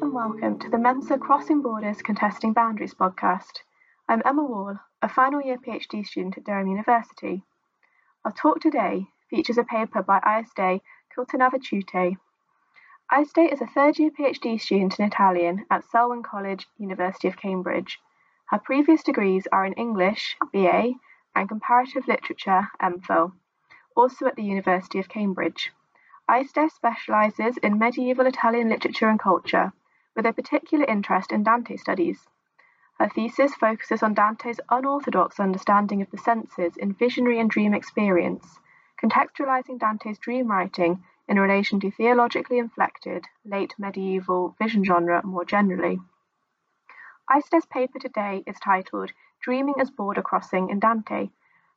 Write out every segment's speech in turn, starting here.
and welcome to the MEMSA Crossing Borders Contesting Boundaries podcast. I'm Emma Wall, a final year PhD student at Durham University. Our talk today features a paper by Aiste Kiltinavičiūtė. Aiste is a third year PhD student in Italian at Selwyn College, University of Cambridge. Her previous degrees are in English, BA, and Comparative Literature, MPhil, also at the University of Cambridge. Aiste specializes in medieval Italian literature and culture, with a particular interest in Dante studies. Her thesis focuses on Dante's unorthodox understanding of the senses in visionary and dream experience, contextualizing Dante's dream writing in relation to theologically inflected late medieval vision genre more generally. Aiste's paper today is titled Dreaming as Border Crossing in Dante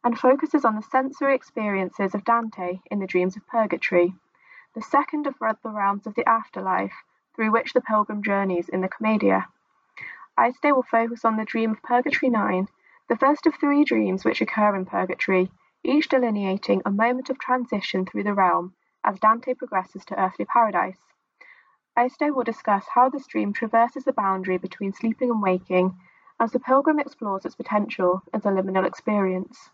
and focuses on the sensory experiences of Dante in the dreams of purgatory the second of the realms of the afterlife through which the pilgrim journeys in the Commedia. Aiste will focus on the dream of Purgatory 9, the first of three dreams which occur in Purgatory, each delineating a moment of transition through the realm as Dante progresses to earthly paradise. Aiste will discuss how this dream traverses the boundary between sleeping and waking as the pilgrim explores its potential as a liminal experience.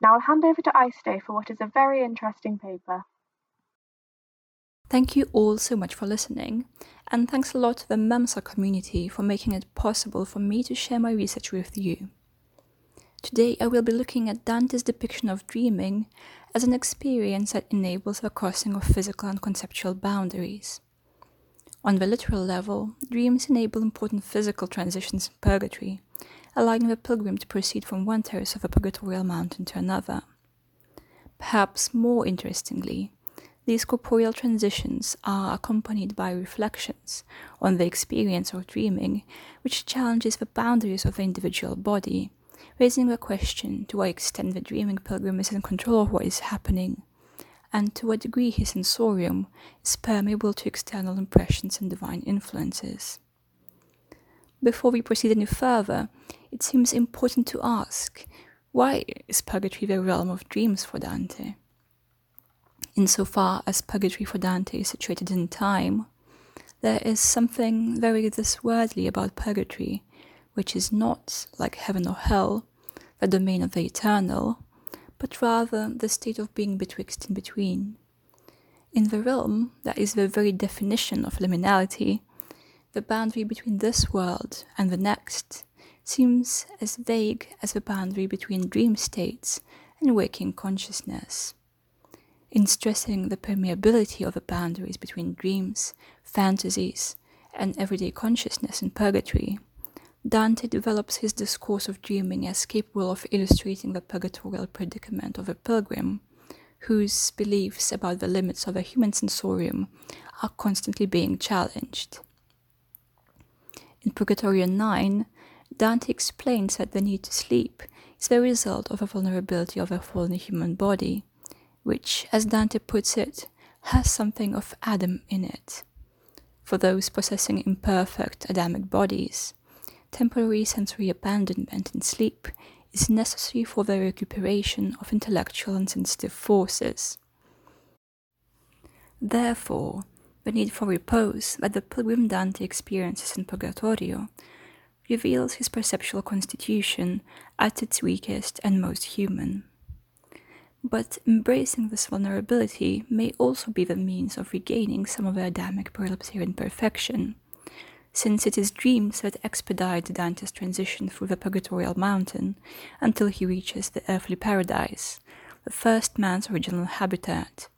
Now I'll hand over to Aiste for what is a very interesting paper. Thank you all so much for listening, and thanks a lot to the MEMSA community for making it possible for me to share my research with you. Today I will be looking at Dante's depiction of dreaming as an experience that enables the crossing of physical and conceptual boundaries. On the literal level, dreams enable important physical transitions in purgatory, allowing the pilgrim to proceed from one terrace of a purgatorial mountain to another. Perhaps more interestingly, these corporeal transitions are accompanied by reflections on the experience of dreaming, which challenges the boundaries of the individual body, raising the question to what extent the dreaming pilgrim is in control of what is happening, and to what degree his sensorium is permeable to external impressions and divine influences. Before we proceed any further, it seems important to ask why is purgatory the realm of dreams for Dante? Insofar as purgatory for Dante is situated in time, there is something very this worldly about purgatory, which is not, like heaven or hell, the domain of the eternal, but rather the state of being betwixt and between. In the realm, that is the very definition of liminality, the boundary between this world and the next seems as vague as the boundary between dream states and waking consciousness in stressing the permeability of the boundaries between dreams, fantasies, and everyday consciousness in purgatory, Dante develops his discourse of dreaming as capable of illustrating the purgatorial predicament of a pilgrim whose beliefs about the limits of a human sensorium are constantly being challenged. In Purgatorio 9, Dante explains that the need to sleep is the result of a vulnerability of a fallen human body which, as Dante puts it, has something of Adam in it. For those possessing imperfect Adamic bodies, temporary sensory abandonment in sleep is necessary for the recuperation of intellectual and sensitive forces. Therefore, the need for repose that the pilgrim Dante experiences in Purgatorio reveals his perceptual constitution at its weakest and most human. But embracing this vulnerability may also be the means of regaining some of the Adamic prelapsarian perfection, since it is dreams that expedite Dante's transition through the purgatorial mountain until he reaches the earthly paradise, the first man's original habitat.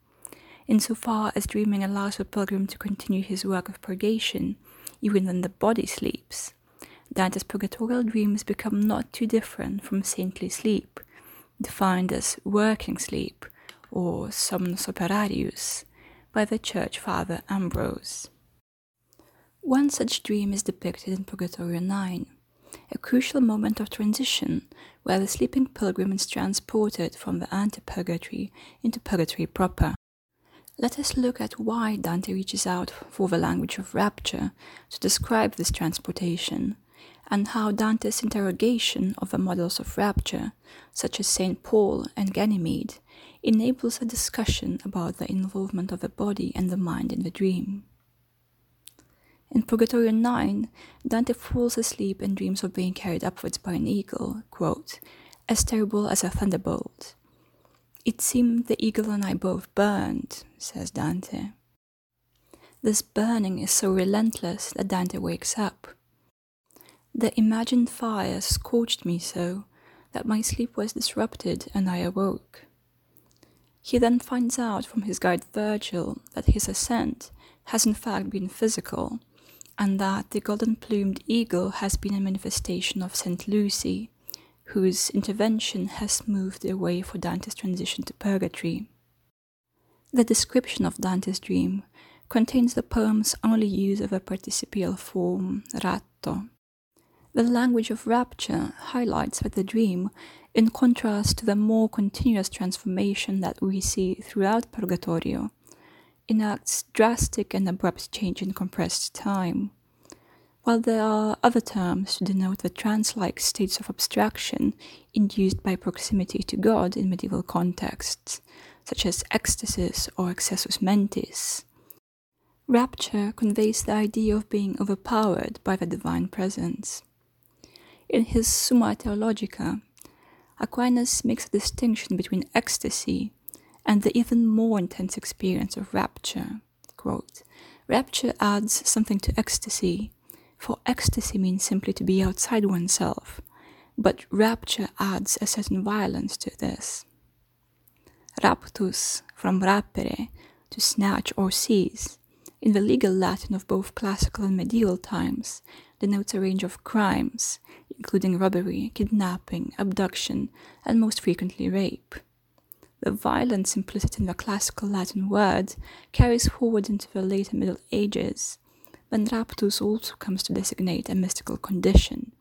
Insofar as dreaming allows the pilgrim to continue his work of purgation even when the body sleeps, Dante's purgatorial dreams become not too different from saintly sleep defined as working sleep or somnus operarius by the church father Ambrose. One such dream is depicted in Purgatorio 9, a crucial moment of transition where the sleeping pilgrim is transported from the ante-purgatory into purgatory proper. Let us look at why Dante reaches out for the language of rapture to describe this transportation and how Dante's interrogation of the models of rapture, such as St. Paul and Ganymede, enables a discussion about the involvement of the body and the mind in the dream. In Purgatorio 9, Dante falls asleep and dreams of being carried upwards by an eagle, quote, as terrible as a thunderbolt. It seemed the eagle and I both burned, says Dante. This burning is so relentless that Dante wakes up. The imagined fire scorched me so that my sleep was disrupted and I awoke. He then finds out from his guide Virgil that his ascent has in fact been physical, and that the golden plumed eagle has been a manifestation of St. Lucy, whose intervention has smoothed the way for Dante's transition to purgatory. The description of Dante's dream contains the poem's only use of a participial form, ratto. The language of rapture highlights the dream, in contrast to the more continuous transformation that we see throughout Purgatorio, enacts drastic and abrupt change in compressed time. While there are other terms to denote the trance like states of abstraction induced by proximity to God in medieval contexts, such as ecstasis or excessus mentis, rapture conveys the idea of being overpowered by the divine presence. In his Summa Theologica, Aquinas makes a distinction between ecstasy and the even more intense experience of rapture. Quote, rapture adds something to ecstasy for ecstasy means simply to be outside oneself, but rapture adds a certain violence to this. Raptus, from rapere, to snatch or seize, in the legal Latin of both classical and medieval times, denotes a range of crimes, including robbery, kidnapping, abduction, and most frequently rape. The violence implicit in the classical Latin word carries forward into the later Middle Ages when raptus also comes to designate a mystical condition,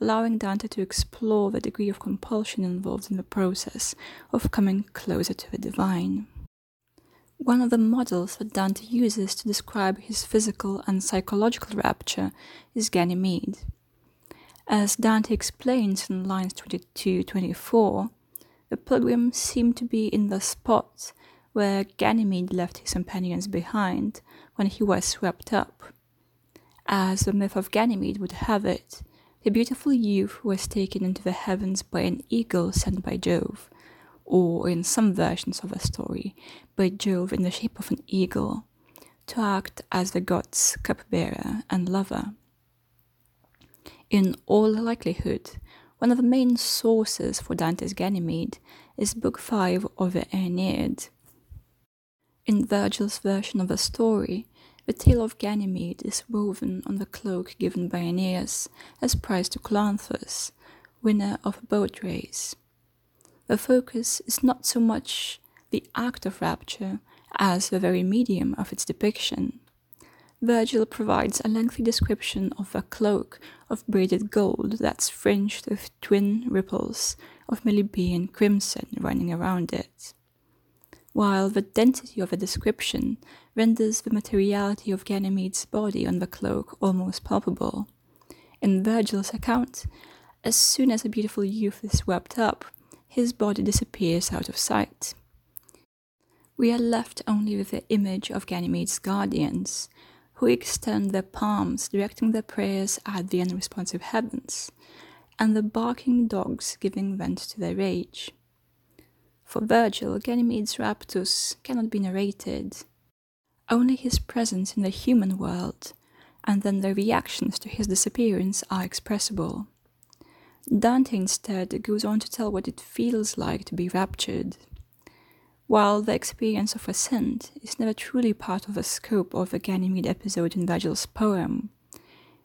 allowing Dante to explore the degree of compulsion involved in the process of coming closer to the divine. One of the models that Dante uses to describe his physical and psychological rapture is Ganymede. As Dante explains in lines 22 24, the pilgrim seemed to be in the spot where Ganymede left his companions behind when he was swept up. As the myth of Ganymede would have it, the beautiful youth was taken into the heavens by an eagle sent by Jove, or in some versions of the story, by Jove in the shape of an eagle, to act as the god's cupbearer and lover. In all likelihood, one of the main sources for Dante's Ganymede is Book 5 of the Aeneid. In Virgil's version of the story, the tale of Ganymede is woven on the cloak given by Aeneas as prize to Cloanthus, winner of a boat race. The focus is not so much the act of rapture as the very medium of its depiction. Virgil provides a lengthy description of a cloak of braided gold that's fringed with twin ripples of Melibæan crimson running around it while the density of the description renders the materiality of Ganymede's body on the cloak almost palpable. In Virgil's account, as soon as a beautiful youth is swept up, his body disappears out of sight. We are left only with the image of Ganymede's guardians, who extend their palms directing their prayers at the unresponsive heavens, and the barking dogs giving vent to their rage. For Virgil, Ganymede's raptus cannot be narrated. Only his presence in the human world, and then the reactions to his disappearance, are expressible. Dante instead goes on to tell what it feels like to be raptured. While the experience of ascent is never truly part of the scope of the Ganymede episode in Virgil's poem,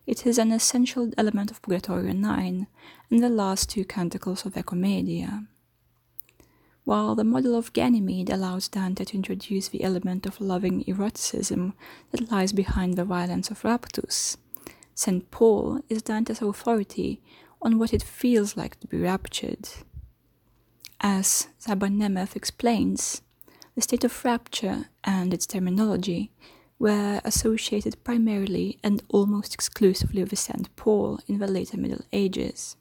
it is an essential element of Purgatorio 9 and the last two canticles of the Commedia. While the model of Ganymede allows Dante to introduce the element of loving eroticism that lies behind the violence of raptus, St. Paul is Dante's authority on what it feels like to be raptured. As Szabó Nemeth explains, the state of rapture and its terminology were associated primarily and almost exclusively with St. Paul in the later Middle Ages.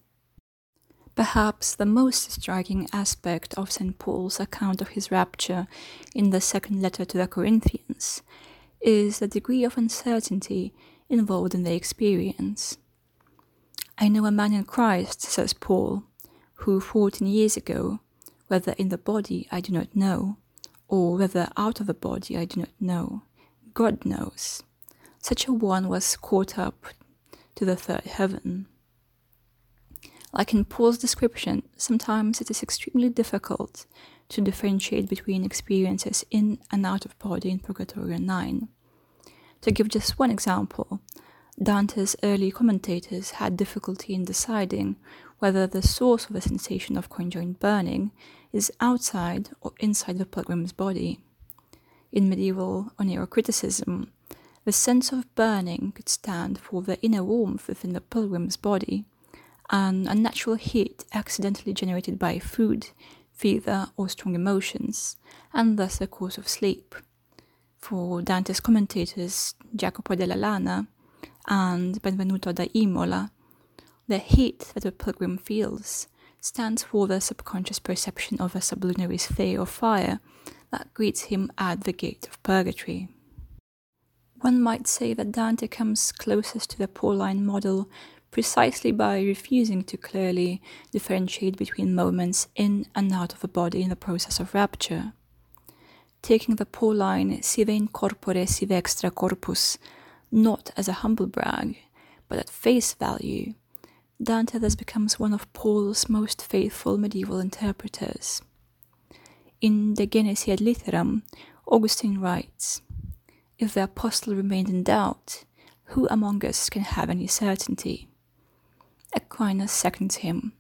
Perhaps the most striking aspect of St. Paul's account of his rapture in the second letter to the Corinthians is the degree of uncertainty involved in the experience. I know a man in Christ, says Paul, who 14 years ago, whether in the body I do not know, or whether out of the body I do not know, God knows. Such a one was caught up to the third heaven. Like in Paul's description, sometimes it is extremely difficult to differentiate between experiences in and out of body in Purgatorio 9. To give just one example, Dante's early commentators had difficulty in deciding whether the source of the sensation of conjoined burning is outside or inside the pilgrim's body. In medieval oneirocriticism, the sense of burning could stand for the inner warmth within the pilgrim's body, an unnatural heat accidentally generated by food, fever, or strong emotions, and thus a cause of sleep. For Dante's commentators, Jacopo della Lana and Benvenuto da Imola, the heat that a pilgrim feels stands for the subconscious perception of a sublunary sphere of fire that greets him at the gate of purgatory. One might say that Dante comes closest to the Pauline model precisely by refusing to clearly differentiate between moments in and out of the body in the process of rapture. Taking the Pauline sive in corpore sive extra corpus not as a humble brag, but at face value, Dante thus becomes one of Paul's most faithful medieval interpreters. In De Genesi ad Litteram, Augustine writes If the apostle remained in doubt, who among us can have any certainty? Aquinas seconds him.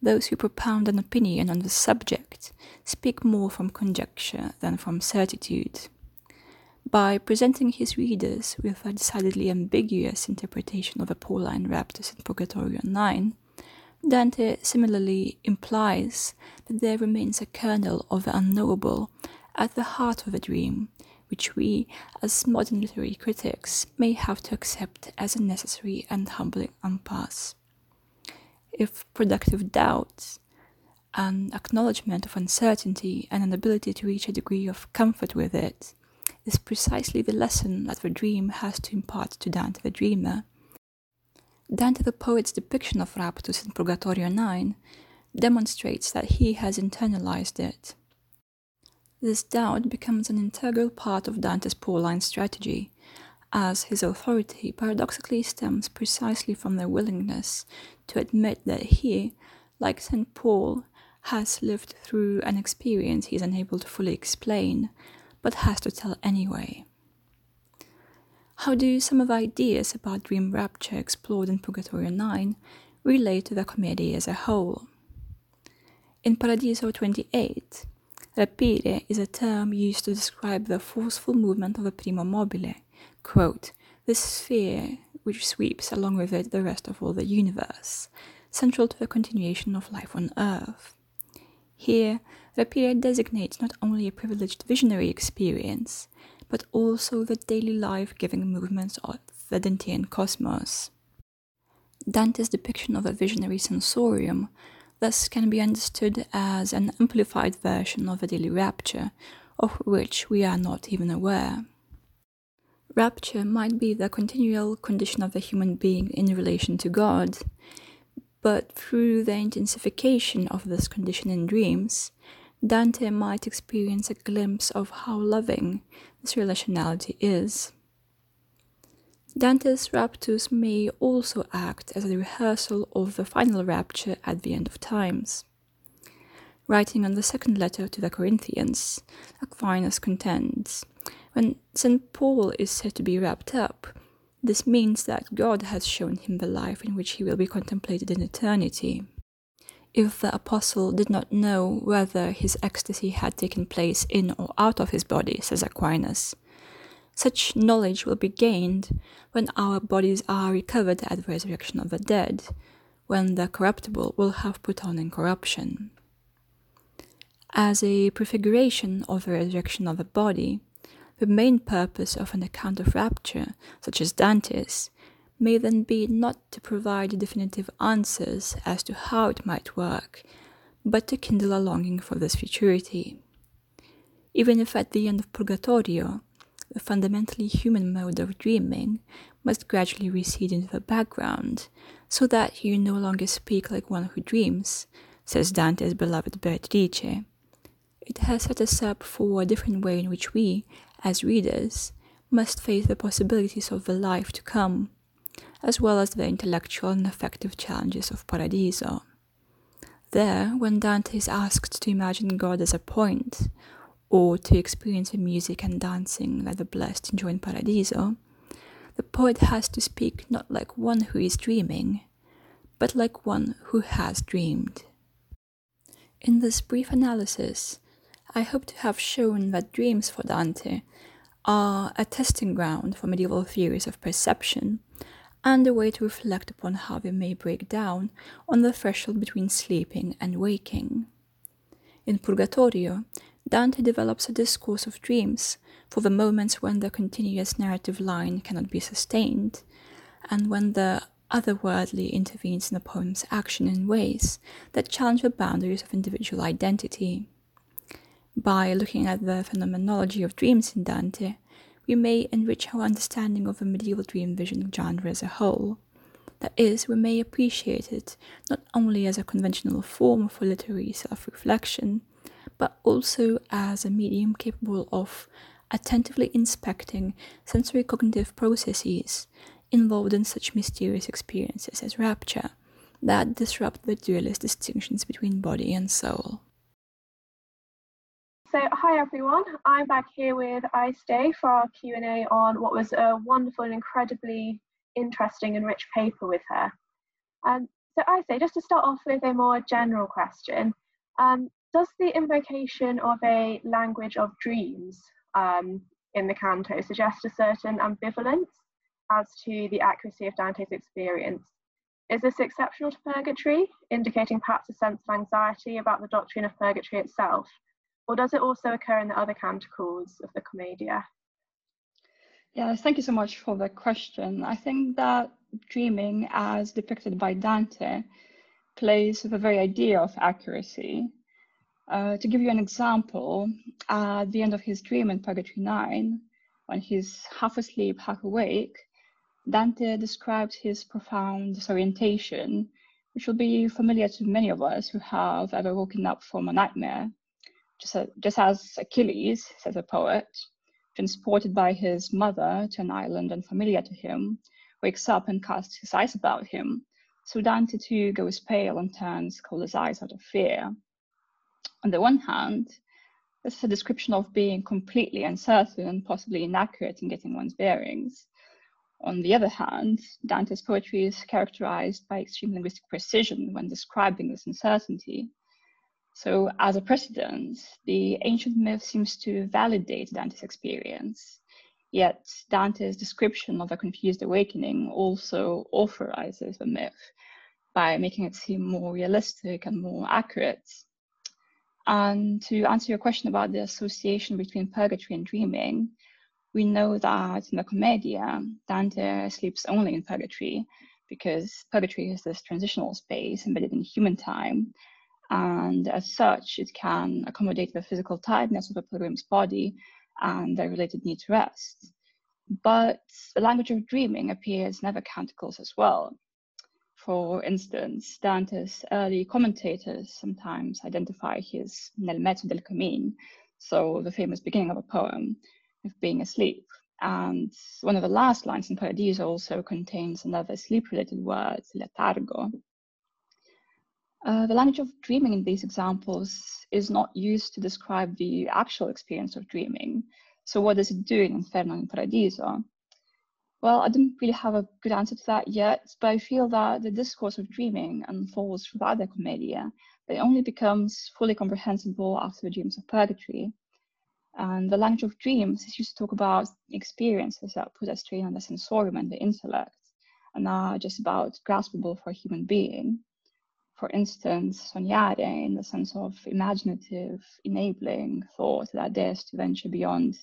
Those who propound an opinion on the subject speak more from conjecture than from certitude by presenting his readers with a decidedly ambiguous interpretation of the Pauline Raptus in Purgatorio 9, Dante similarly implies that there remains a kernel of the unknowable at the heart of a dream, which we, as modern literary critics, may have to accept as a necessary and humbling impasse. If productive doubt, an acknowledgement of uncertainty, and an ability to reach a degree of comfort with it is precisely the lesson that the dream has to impart to Dante the dreamer. Dante the poet's depiction of Raptus in Purgatorio 9 demonstrates that he has internalized it. This doubt becomes an integral part of Dante's Pauline strategy, as his authority paradoxically stems precisely from their willingness to admit that he, like St. Paul, has lived through an experience he is unable to fully explain, but has to tell anyway. How do some of the ideas about dream rapture explored in Purgatorio 9 relate to the comedy as a whole? In Paradiso 28, rapire is a term used to describe the forceful movement of a primo mobile, quote, this sphere which sweeps along with it the rest of all the universe, central to the continuation of life on Earth. Here, Rapire designates not only a privileged visionary experience, but also the daily life giving movements of the Dantean cosmos. Dante's depiction of a visionary sensorium thus can be understood as an amplified version of a daily rapture, of which we are not even aware. Rapture might be the continual condition of the human being in relation to God, but through the intensification of this condition in dreams, Dante might experience a glimpse of how loving this relationality is. Dante's raptus may also act as a rehearsal of the final rapture at the end of times. Writing on the second letter to the Corinthians, Aquinas contends when St. Paul is said to be wrapped up, this means that God has shown him the life in which he will be contemplated in eternity if the apostle did not know whether his ecstasy had taken place in or out of his body, says Aquinas. Such knowledge will be gained when our bodies are recovered at the resurrection of the dead, when the corruptible will have put on incorruption. As a prefiguration of the resurrection of the body, the main purpose of an account of rapture, such as Dante's, may then be not to provide definitive answers as to how it might work, but to kindle a longing for this futurity. Even if at the end of Purgatorio, the fundamentally human mode of dreaming, must gradually recede into the background, so that you no longer speak like one who dreams, says Dante's beloved Beatrice. It has set us up for a different way in which we, as readers, must face the possibilities of the life to come, as well as the intellectual and affective challenges of Paradiso. There, when Dante is asked to imagine God as a point, or to experience the music and dancing that the blessed enjoy in Paradiso, the poet has to speak not like one who is dreaming, but like one who has dreamed. In this brief analysis, I hope to have shown that dreams for Dante are a testing ground for medieval theories of perception and a way to reflect upon how they may break down on the threshold between sleeping and waking. In Purgatorio, Dante develops a discourse of dreams for the moments when the continuous narrative line cannot be sustained, and when the otherworldly intervenes in the poem's action in ways that challenge the boundaries of individual identity. By looking at the phenomenology of dreams in Dante, we may enrich our understanding of the medieval dream vision genre as a whole. That is, we may appreciate it not only as a conventional form for literary self reflection, but also as a medium capable of attentively inspecting sensory cognitive processes involved in such mysterious experiences as rapture that disrupt the dualist distinctions between body and soul. So, hi everyone. I'm back here with Aiste for our Q&A on what was a wonderful and incredibly interesting and rich paper with her. Um, so, Aiste, just to start off with a more general question, um, does the invocation of a language of dreams um, in the canto suggest a certain ambivalence as to the accuracy of Dante's experience? Is this exceptional to purgatory, indicating perhaps a sense of anxiety about the doctrine of purgatory itself? Or does it also occur in the other canticles of the Commedia? Yeah, thank you so much for the question. I think that dreaming, as depicted by Dante, plays with the very idea of accuracy uh, to give you an example, at the end of his dream in Purgatory 9, when he's half asleep, half awake, Dante describes his profound disorientation, which will be familiar to many of us who have ever woken up from a nightmare. Just, a, just as Achilles, says a poet, transported by his mother to an island unfamiliar to him, wakes up and casts his eyes about him, so Dante too goes pale and turns cold as ice out of fear on the one hand, this is a description of being completely uncertain and possibly inaccurate in getting one's bearings. On the other hand, Dante's poetry is characterized by extreme linguistic precision when describing this uncertainty. So, as a precedent, the ancient myth seems to validate Dante's experience, yet Dante's description of a confused awakening also authorizes the myth by making it seem more realistic and more accurate. And to answer your question about the association between purgatory and dreaming, we know that in the Commedia, Dante sleeps only in purgatory because purgatory is this transitional space embedded in human time. And as such, it can accommodate the physical tiredness of a pilgrim's body and the related need to rest. But the language of dreaming appears in other canticles as well. For instance, Dante's early commentators sometimes identify his nel mezzo del cammin, so the famous beginning of a poem, with being asleep. And one of the last lines in Paradiso also contains another sleep-related word, letargo. Uh, the language of dreaming in these examples is not used to describe the actual experience of dreaming. So what does it do in Inferno and Paradiso? Well, I don't really have a good answer to that yet, but I feel that the discourse of dreaming unfolds throughout the Commedia, but it only becomes fully comprehensible after the dreams of purgatory. And the language of dreams is used to talk about experiences that put a strain on the sensorium and the intellect, and are just about graspable for a human being. For instance, sognare in the sense of imaginative, enabling thought that dares to venture beyond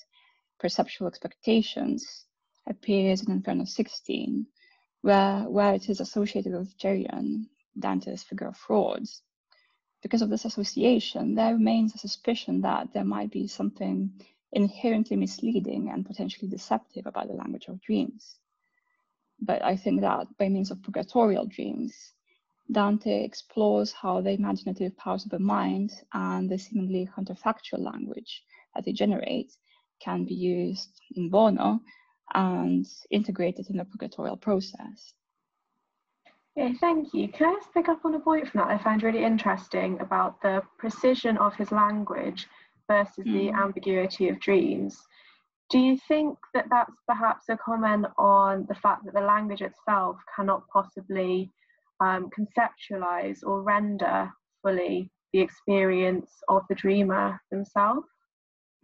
perceptual expectations appears in Inferno 16, where, where it is associated with Geryon, Dante's figure of frauds. Because of this association, there remains a suspicion that there might be something inherently misleading and potentially deceptive about the language of dreams. But I think that by means of purgatorial dreams, Dante explores how the imaginative powers of the mind and the seemingly counterfactual language that they generate can be used in bono and integrated in the purgatorial process. Yeah, thank you. Can I just pick up on a point from that I find really interesting about the precision of his language versus mm. the ambiguity of dreams? Do you think that that's perhaps a comment on the fact that the language itself cannot possibly um, conceptualize or render fully the experience of the dreamer themselves?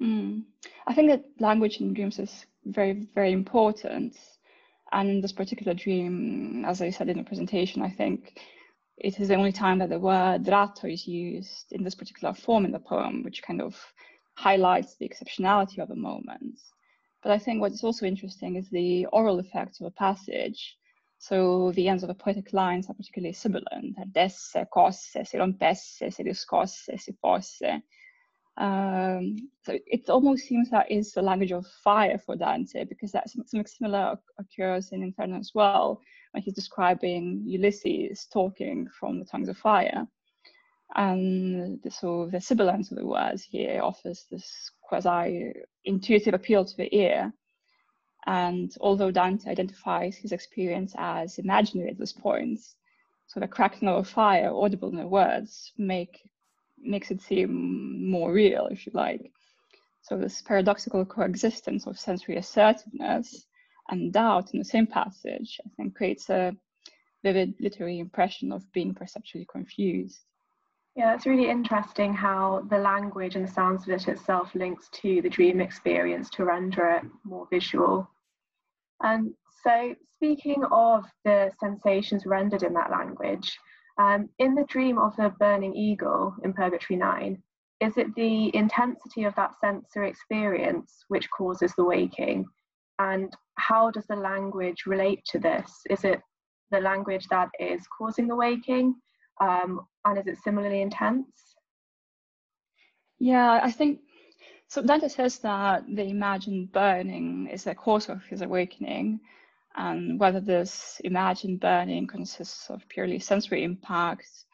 Mm. I think that language in dreams is very, very important. And in this particular dream, as I said in the presentation, I think it is the only time that the word ratto is used in this particular form in the poem, which kind of highlights the exceptionality of the moment. But I think what is also interesting is the oral effects of a passage. So the ends of the poetic lines are particularly sibilant. Desse, cosse, si rompesse, si riscosse, si fosse. Um, so it almost seems that is the language of fire for Dante because that something similar occurs in Inferno as well when he's describing Ulysses talking from the tongues of fire. And so the sibilance of the words here offers this quasi intuitive appeal to the ear. And although Dante identifies his experience as imaginary at this point, so the crackling of a fire audible in the words make makes it seem more real, if you like. So this paradoxical coexistence of sensory assertiveness and doubt in the same passage, I think, creates a vivid literary impression of being perceptually confused. Yeah, it's really interesting how the language and the sounds of it itself links to the dream experience to render it more visual. And so, speaking of the sensations rendered in that language, um, in the dream of the burning eagle in Purgatory 9, is it the intensity of that sensory experience which causes the waking? And how does the language relate to this? Is it the language that is causing the waking? Um, and is it similarly intense? Yeah, I think so. Dante says that the imagined burning is the cause of his awakening, and whether this imagined burning consists of purely sensory impacts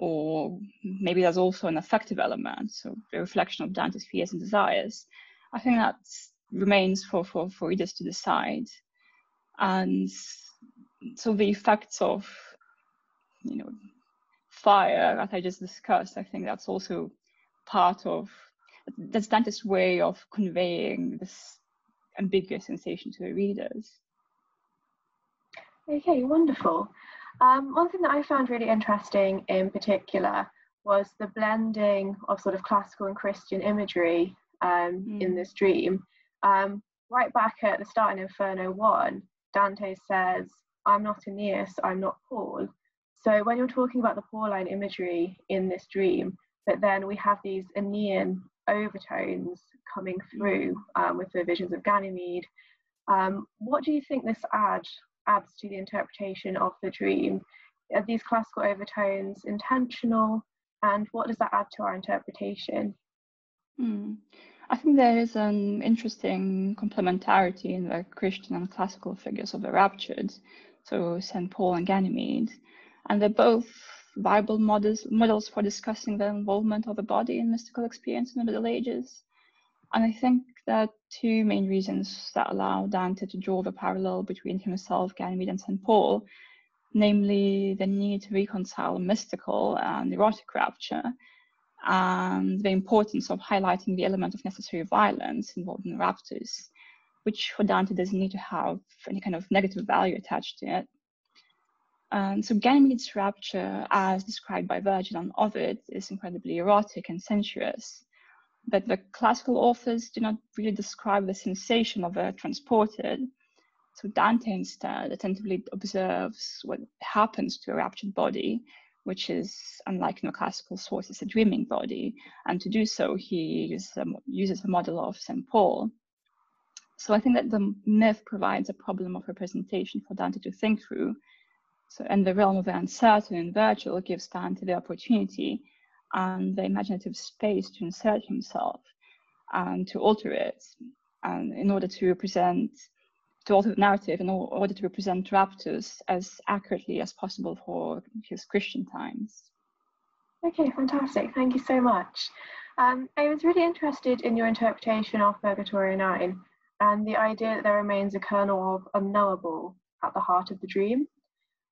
or maybe there's also an affective element, so the reflection of Dante's fears and desires. I think that remains for, for, for readers to decide. And so the effects of, you know, fire that I just discussed, I think that's also part of, that's Dante's way of conveying this ambiguous sensation to the readers. Okay, wonderful. Um, one thing that I found really interesting in particular was the blending of sort of classical and Christian imagery um, mm. in this dream. Um, right back at the start in Inferno 1, Dante says, I'm not Aeneas, I'm not Paul. So when you're talking about the Pauline imagery in this dream, but then we have these Aenean overtones coming through um, with the visions of Ganymede. Um, what do you think this adds adds to the interpretation of the dream. Are these classical overtones intentional? And what does that add to our interpretation? Hmm. I think there is an interesting complementarity in the Christian and classical figures of the raptured, so St. Paul and Ganymede. And they're both viable models, models for discussing the involvement of the body in mystical experience in the Middle Ages. And I think there are two main reasons that allow Dante to draw the parallel between himself, Ganymede, and St. Paul, namely the need to reconcile mystical and erotic rapture, and the importance of highlighting the element of necessary violence involved in raptures, which for Dante doesn't need to have any kind of negative value attached to it. And so Ganymede's rapture, as described by Virgil and Ovid, is incredibly erotic and sensuous but the classical authors do not really describe the sensation of a transported. So Dante instead attentively observes what happens to a raptured body, which is, unlike classical sources, a dreaming body. And to do so, he uses a, uses a model of St. Paul. So I think that the myth provides a problem of representation for Dante to think through. So, and the realm of the uncertain and virtual gives Dante the opportunity and the imaginative space to insert himself. and to alter it and in order to represent to alter the narrative in order to represent Raptus as accurately as possible for his Christian times. Okay, fantastic. Thank you so much. Um, I was really interested in your interpretation of Purgatorio 9 and the idea that there remains a kernel of unknowable at the heart of the dream.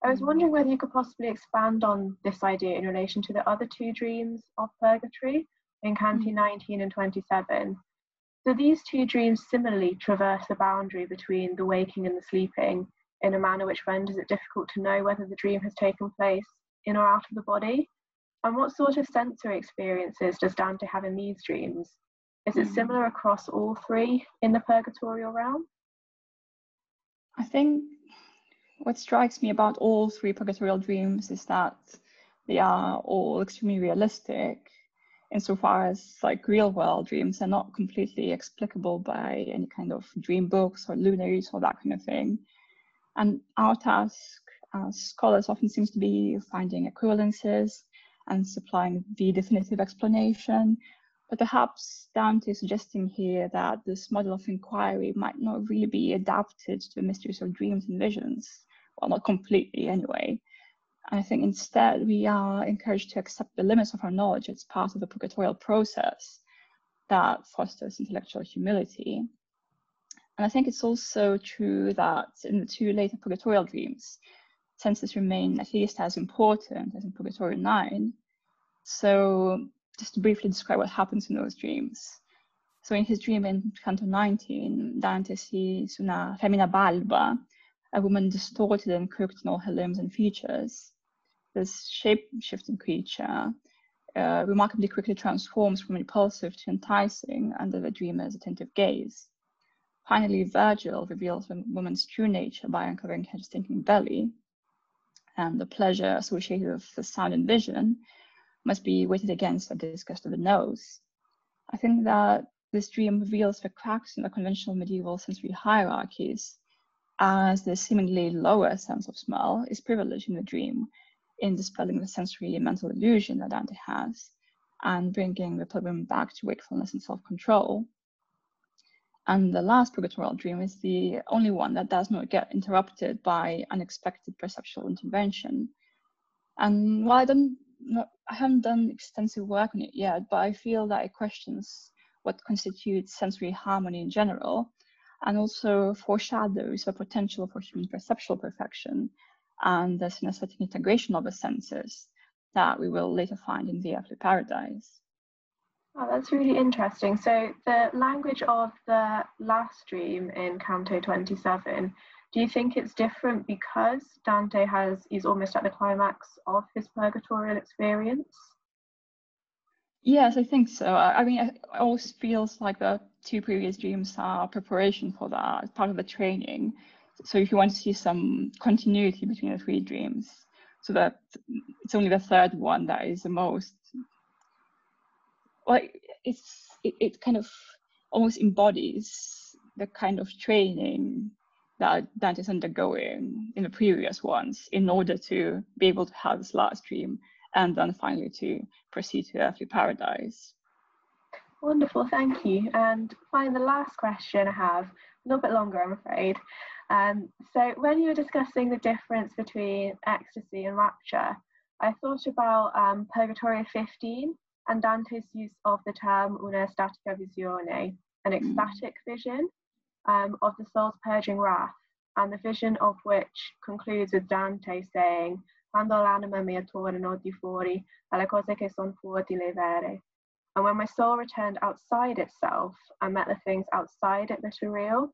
I was wondering whether you could possibly expand on this idea in relation to the other two dreams of purgatory in Canti mm. 19 and 27. So these two dreams similarly traverse the boundary between the waking and the sleeping in a manner which renders it difficult to know whether the dream has taken place in or out of the body. And what sort of sensory experiences does Dante have in these dreams? Is it mm. similar across all three in the purgatorial realm? I think what strikes me about all three purgatorial dreams is that they are all extremely realistic insofar as like real world dreams are not completely explicable by any kind of dream books or lunaries or that kind of thing. And our task as scholars often seems to be finding equivalences and supplying the definitive explanation. But perhaps Dante is suggesting here that this model of inquiry might not really be adapted to the mysteries of dreams and visions well, not completely anyway. I think instead we are encouraged to accept the limits of our knowledge as part of the purgatorial process that fosters intellectual humility. And I think it's also true that in the two later purgatorial dreams, senses remain at least as important as in Purgatorio 9. So just to briefly describe what happens in those dreams. So in his dream in Canto 19, Dante sees una femmina balba, a woman distorted and crooked in all her limbs and features. This shape-shifting creature uh, remarkably quickly transforms from repulsive to enticing under the dreamer's attentive gaze. Finally, Virgil reveals the woman's true nature by uncovering her stinking belly, and the pleasure associated with the sound and vision must be weighted against the disgust of the nose. I think that this dream reveals the cracks in the conventional medieval sensory hierarchies as the seemingly lower sense of smell is privileged in the dream in dispelling the sensory mental illusion that Dante has and bringing the pilgrim back to wakefulness and self-control. And the last purgatorial dream is the only one that does not get interrupted by unexpected perceptual intervention. And while I don't I haven't done extensive work on it yet, but I feel that it questions what constitutes sensory harmony in general and also foreshadows the potential for human perceptual perfection and the synesthetic integration of the senses that we will later find in the earthly paradise. Oh, that's really interesting. So the language of the last dream in Canto 27, do you think it's different because Dante has is almost at the climax of his purgatorial experience? Yes, I think so. I mean, it always feels like the two previous dreams are preparation for that, part of the training. So if you want to see some continuity between the three dreams, so that it's only the third one that is the most, like it's it, it kind of almost embodies the kind of training that Dante's undergoing in the previous ones in order to be able to have this last dream and then finally to proceed to earthly paradise. Wonderful, thank you. And finally, the last question I have, a little bit longer, I'm afraid. Um, so, when you were discussing the difference between ecstasy and rapture, I thought about um, Purgatorio 15 and Dante's use of the term una statica visione, an mm. ecstatic vision um, of the soul's purging wrath, and the vision of which concludes with Dante saying, Quando l'anima mia di fuori alle cose che son fuori le vere. And when my soul returned outside itself, I met the things outside it that are real.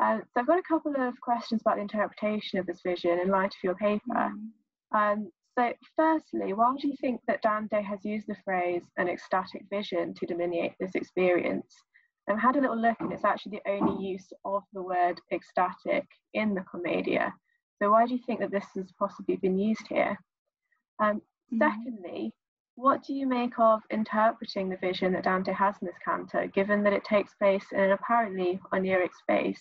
Uh, so I've got a couple of questions about the interpretation of this vision in light of your paper. Mm. Um, so firstly, why do you think that Dante has used the phrase an ecstatic vision to delineate this experience? I've had a little look and it's actually the only use of the word ecstatic in the Commedia. So why do you think that this has possibly been used here? Um, mm. Secondly, what do you make of interpreting the vision that Dante has in this canto, given that it takes place in an apparently oneiric space?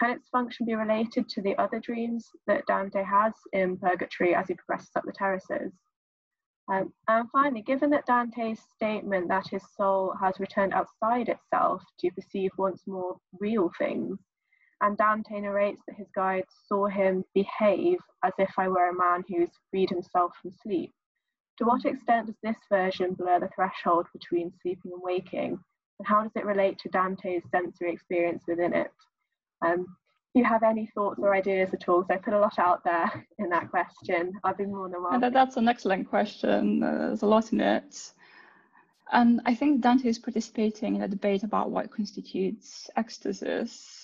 Can its function be related to the other dreams that Dante has in Purgatory as he progresses up the terraces? Um, and finally, given that Dante's statement that his soul has returned outside itself to perceive once more real things, and Dante narrates that his guides saw him behave as if I were a man who's freed himself from sleep, to what extent does this version blur the threshold between sleeping and waking, and how does it relate to Dante's sensory experience within it? Um, if you have any thoughts or ideas at all, because I put a lot out there in that question, I've been more than welcome. That, that's an excellent question. Uh, there's a lot in it. And I think Dante is participating in a debate about what constitutes ecstasis,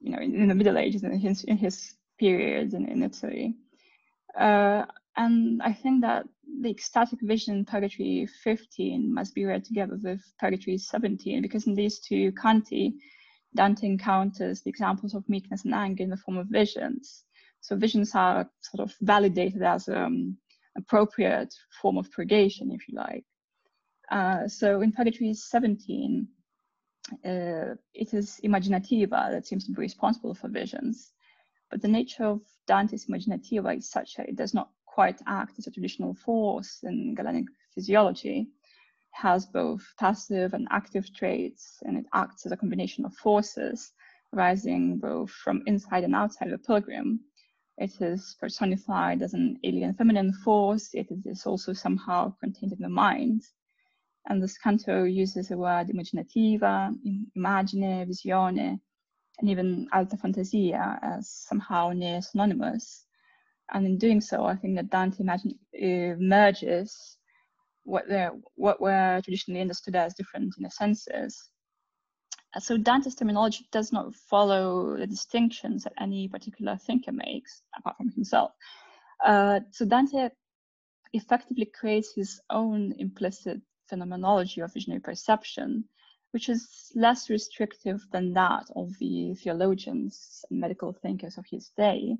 you know, in, in the Middle Ages and in his, in his period in, in Italy. Uh, and I think that the ecstatic vision purgatory 15 must be read together with purgatory 17 because in these two canti dante encounters the examples of meekness and anger in the form of visions so visions are sort of validated as an um, appropriate form of purgation if you like uh, so in purgatory 17 uh, it is imaginativa that seems to be responsible for visions but the nature of dante's imaginativa is such that it does not quite act as a traditional force in Galenic physiology, It has both passive and active traits, and it acts as a combination of forces rising both from inside and outside the pilgrim. It is personified as an alien feminine force, it is also somehow contained in the mind. And this canto uses the word imaginativa, imagine, visione, and even alta fantasia as somehow near synonymous and in doing so, I think that Dante imagine, uh, merges what what were traditionally understood as different in the senses. So Dante's terminology does not follow the distinctions that any particular thinker makes, apart from himself. Uh, so Dante effectively creates his own implicit phenomenology of visionary perception, which is less restrictive than that of the theologians and medical thinkers of his day.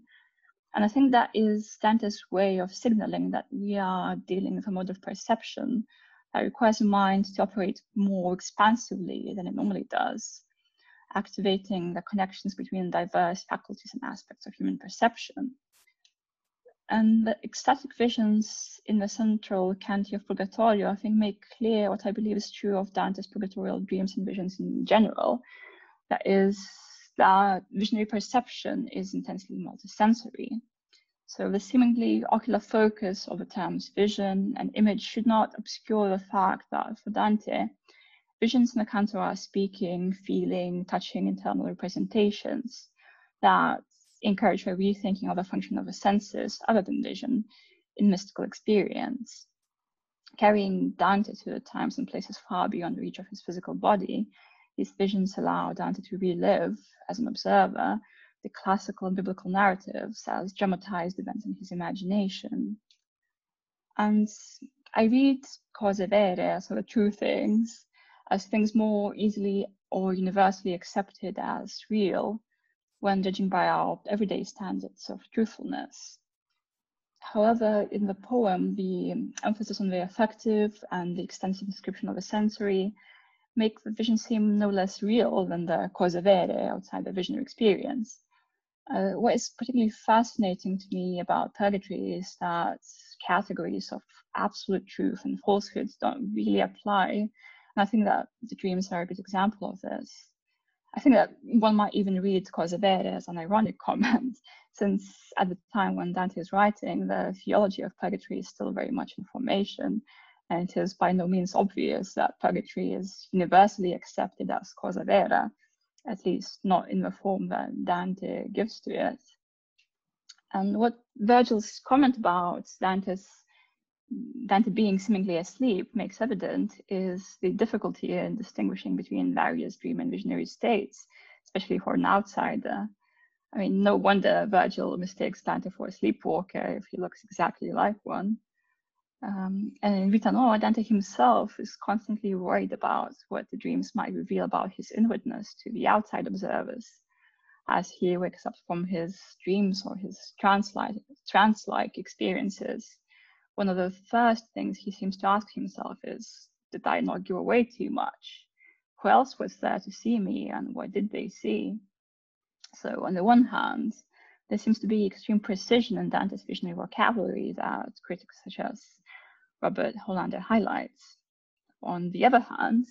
And I think that is Dante's way of signaling that we are dealing with a mode of perception that requires the mind to operate more expansively than it normally does, activating the connections between diverse faculties and aspects of human perception. And the ecstatic visions in the central canti of Purgatorio, I think, make clear what I believe is true of Dante's purgatorial dreams and visions in general. That is, that visionary perception is intensely multisensory. So the seemingly ocular focus of the terms vision and image should not obscure the fact that for Dante, visions in the canto are speaking, feeling, touching internal representations that encourage a rethinking of the function of the senses other than vision in mystical experience. Carrying Dante to the times and places far beyond the reach of his physical body, these visions allow Dante to relive, as an observer, the classical and biblical narratives as dramatized events in his imagination. And I read cose vere, so the true things, as things more easily or universally accepted as real when judging by our everyday standards of truthfulness. However, in the poem, the emphasis on the affective and the extensive description of the sensory make the vision seem no less real than the cose vere outside the visionary experience. Uh, what is particularly fascinating to me about purgatory is that categories of absolute truth and falsehoods don't really apply. And I think that the dreams are a good example of this. I think that one might even read Cose Vere as an ironic comment, since at the time when Dante is writing, the theology of purgatory is still very much in formation, and it is by no means obvious that purgatory is universally accepted as cosa vera, at least not in the form that Dante gives to it. And what Virgil's comment about Dante's Dante being seemingly asleep makes evident is the difficulty in distinguishing between various dream and visionary states, especially for an outsider. I mean, no wonder Virgil mistakes Dante for a sleepwalker if he looks exactly like one. Um, and in Vita Nuova, Dante himself is constantly worried about what the dreams might reveal about his inwardness to the outside observers as he wakes up from his dreams or his trance-like experiences. One of the first things he seems to ask himself is, did I not give away too much? Who else was there to see me and what did they see? So on the one hand, there seems to be extreme precision in Dante's visionary vocabulary that critics such as Robert Hollander highlights. On the other hand,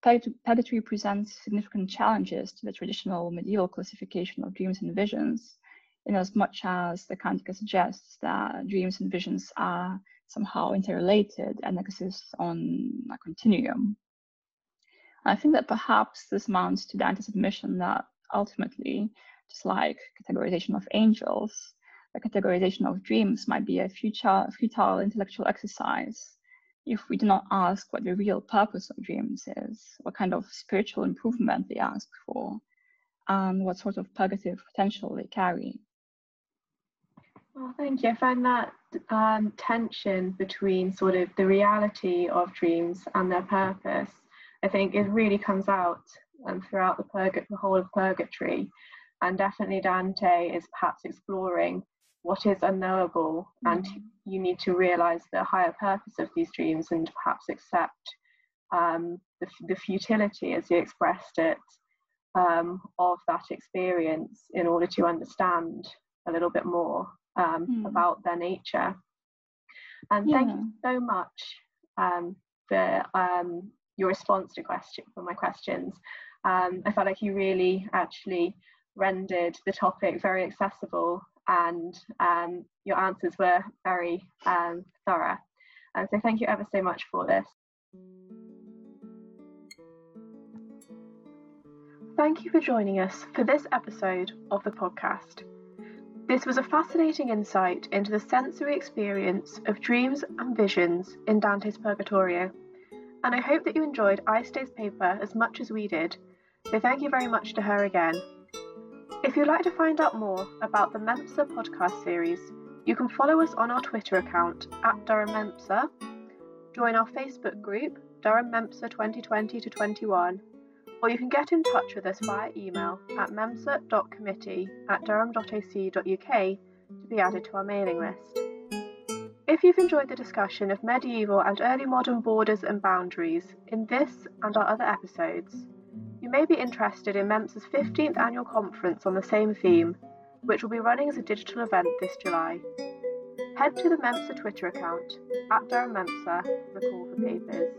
purgatory presents significant challenges to the traditional medieval classification of dreams and visions, in as much as the Cantica suggests that dreams and visions are somehow interrelated and exist on a continuum. I think that perhaps this amounts to Dante's admission that ultimately, just like categorization of angels, the categorization of dreams might be a futile, futile intellectual exercise if we do not ask what the real purpose of dreams is, what kind of spiritual improvement they ask for, and what sort of purgative potential they carry. Well, thank you. I find that um, tension between sort of the reality of dreams and their purpose, I think it really comes out um, throughout the, purg- the whole of Purgatory. And definitely Dante is perhaps exploring what is unknowable mm-hmm. and you need to realize the higher purpose of these dreams and perhaps accept um, the, the, futility as he expressed it um, of that experience in order to understand a little bit more um, mm. about their nature. And yeah. thank you so much um, for um, your response to question for my questions. Um, I felt like you really actually rendered the topic very accessible, and um, your answers were very um, thorough. And so, thank you ever so much for this. Thank you for joining us for this episode of the podcast. This was a fascinating insight into the sensory experience of dreams and visions in Dante's Purgatorio, and I hope that you enjoyed Aiste's paper as much as we did, so thank you very much to her again. If you'd like to find out more about the MEMSA podcast series, you can follow us on our Twitter account at Durham MEMSA, join our Facebook group, Durham MEMSA 2020 to 21, or you can get in touch with us via email at memsa.committee at durham.ac.uk to be added to our mailing list. If you've enjoyed the discussion of medieval and early modern borders and boundaries in this and our other episodes, you may be interested in MEMSA's 15th annual conference on the same theme, which will be running as a digital event this July. Head to the MEMSA Twitter account, at Durham MEMSA, for the call for papers.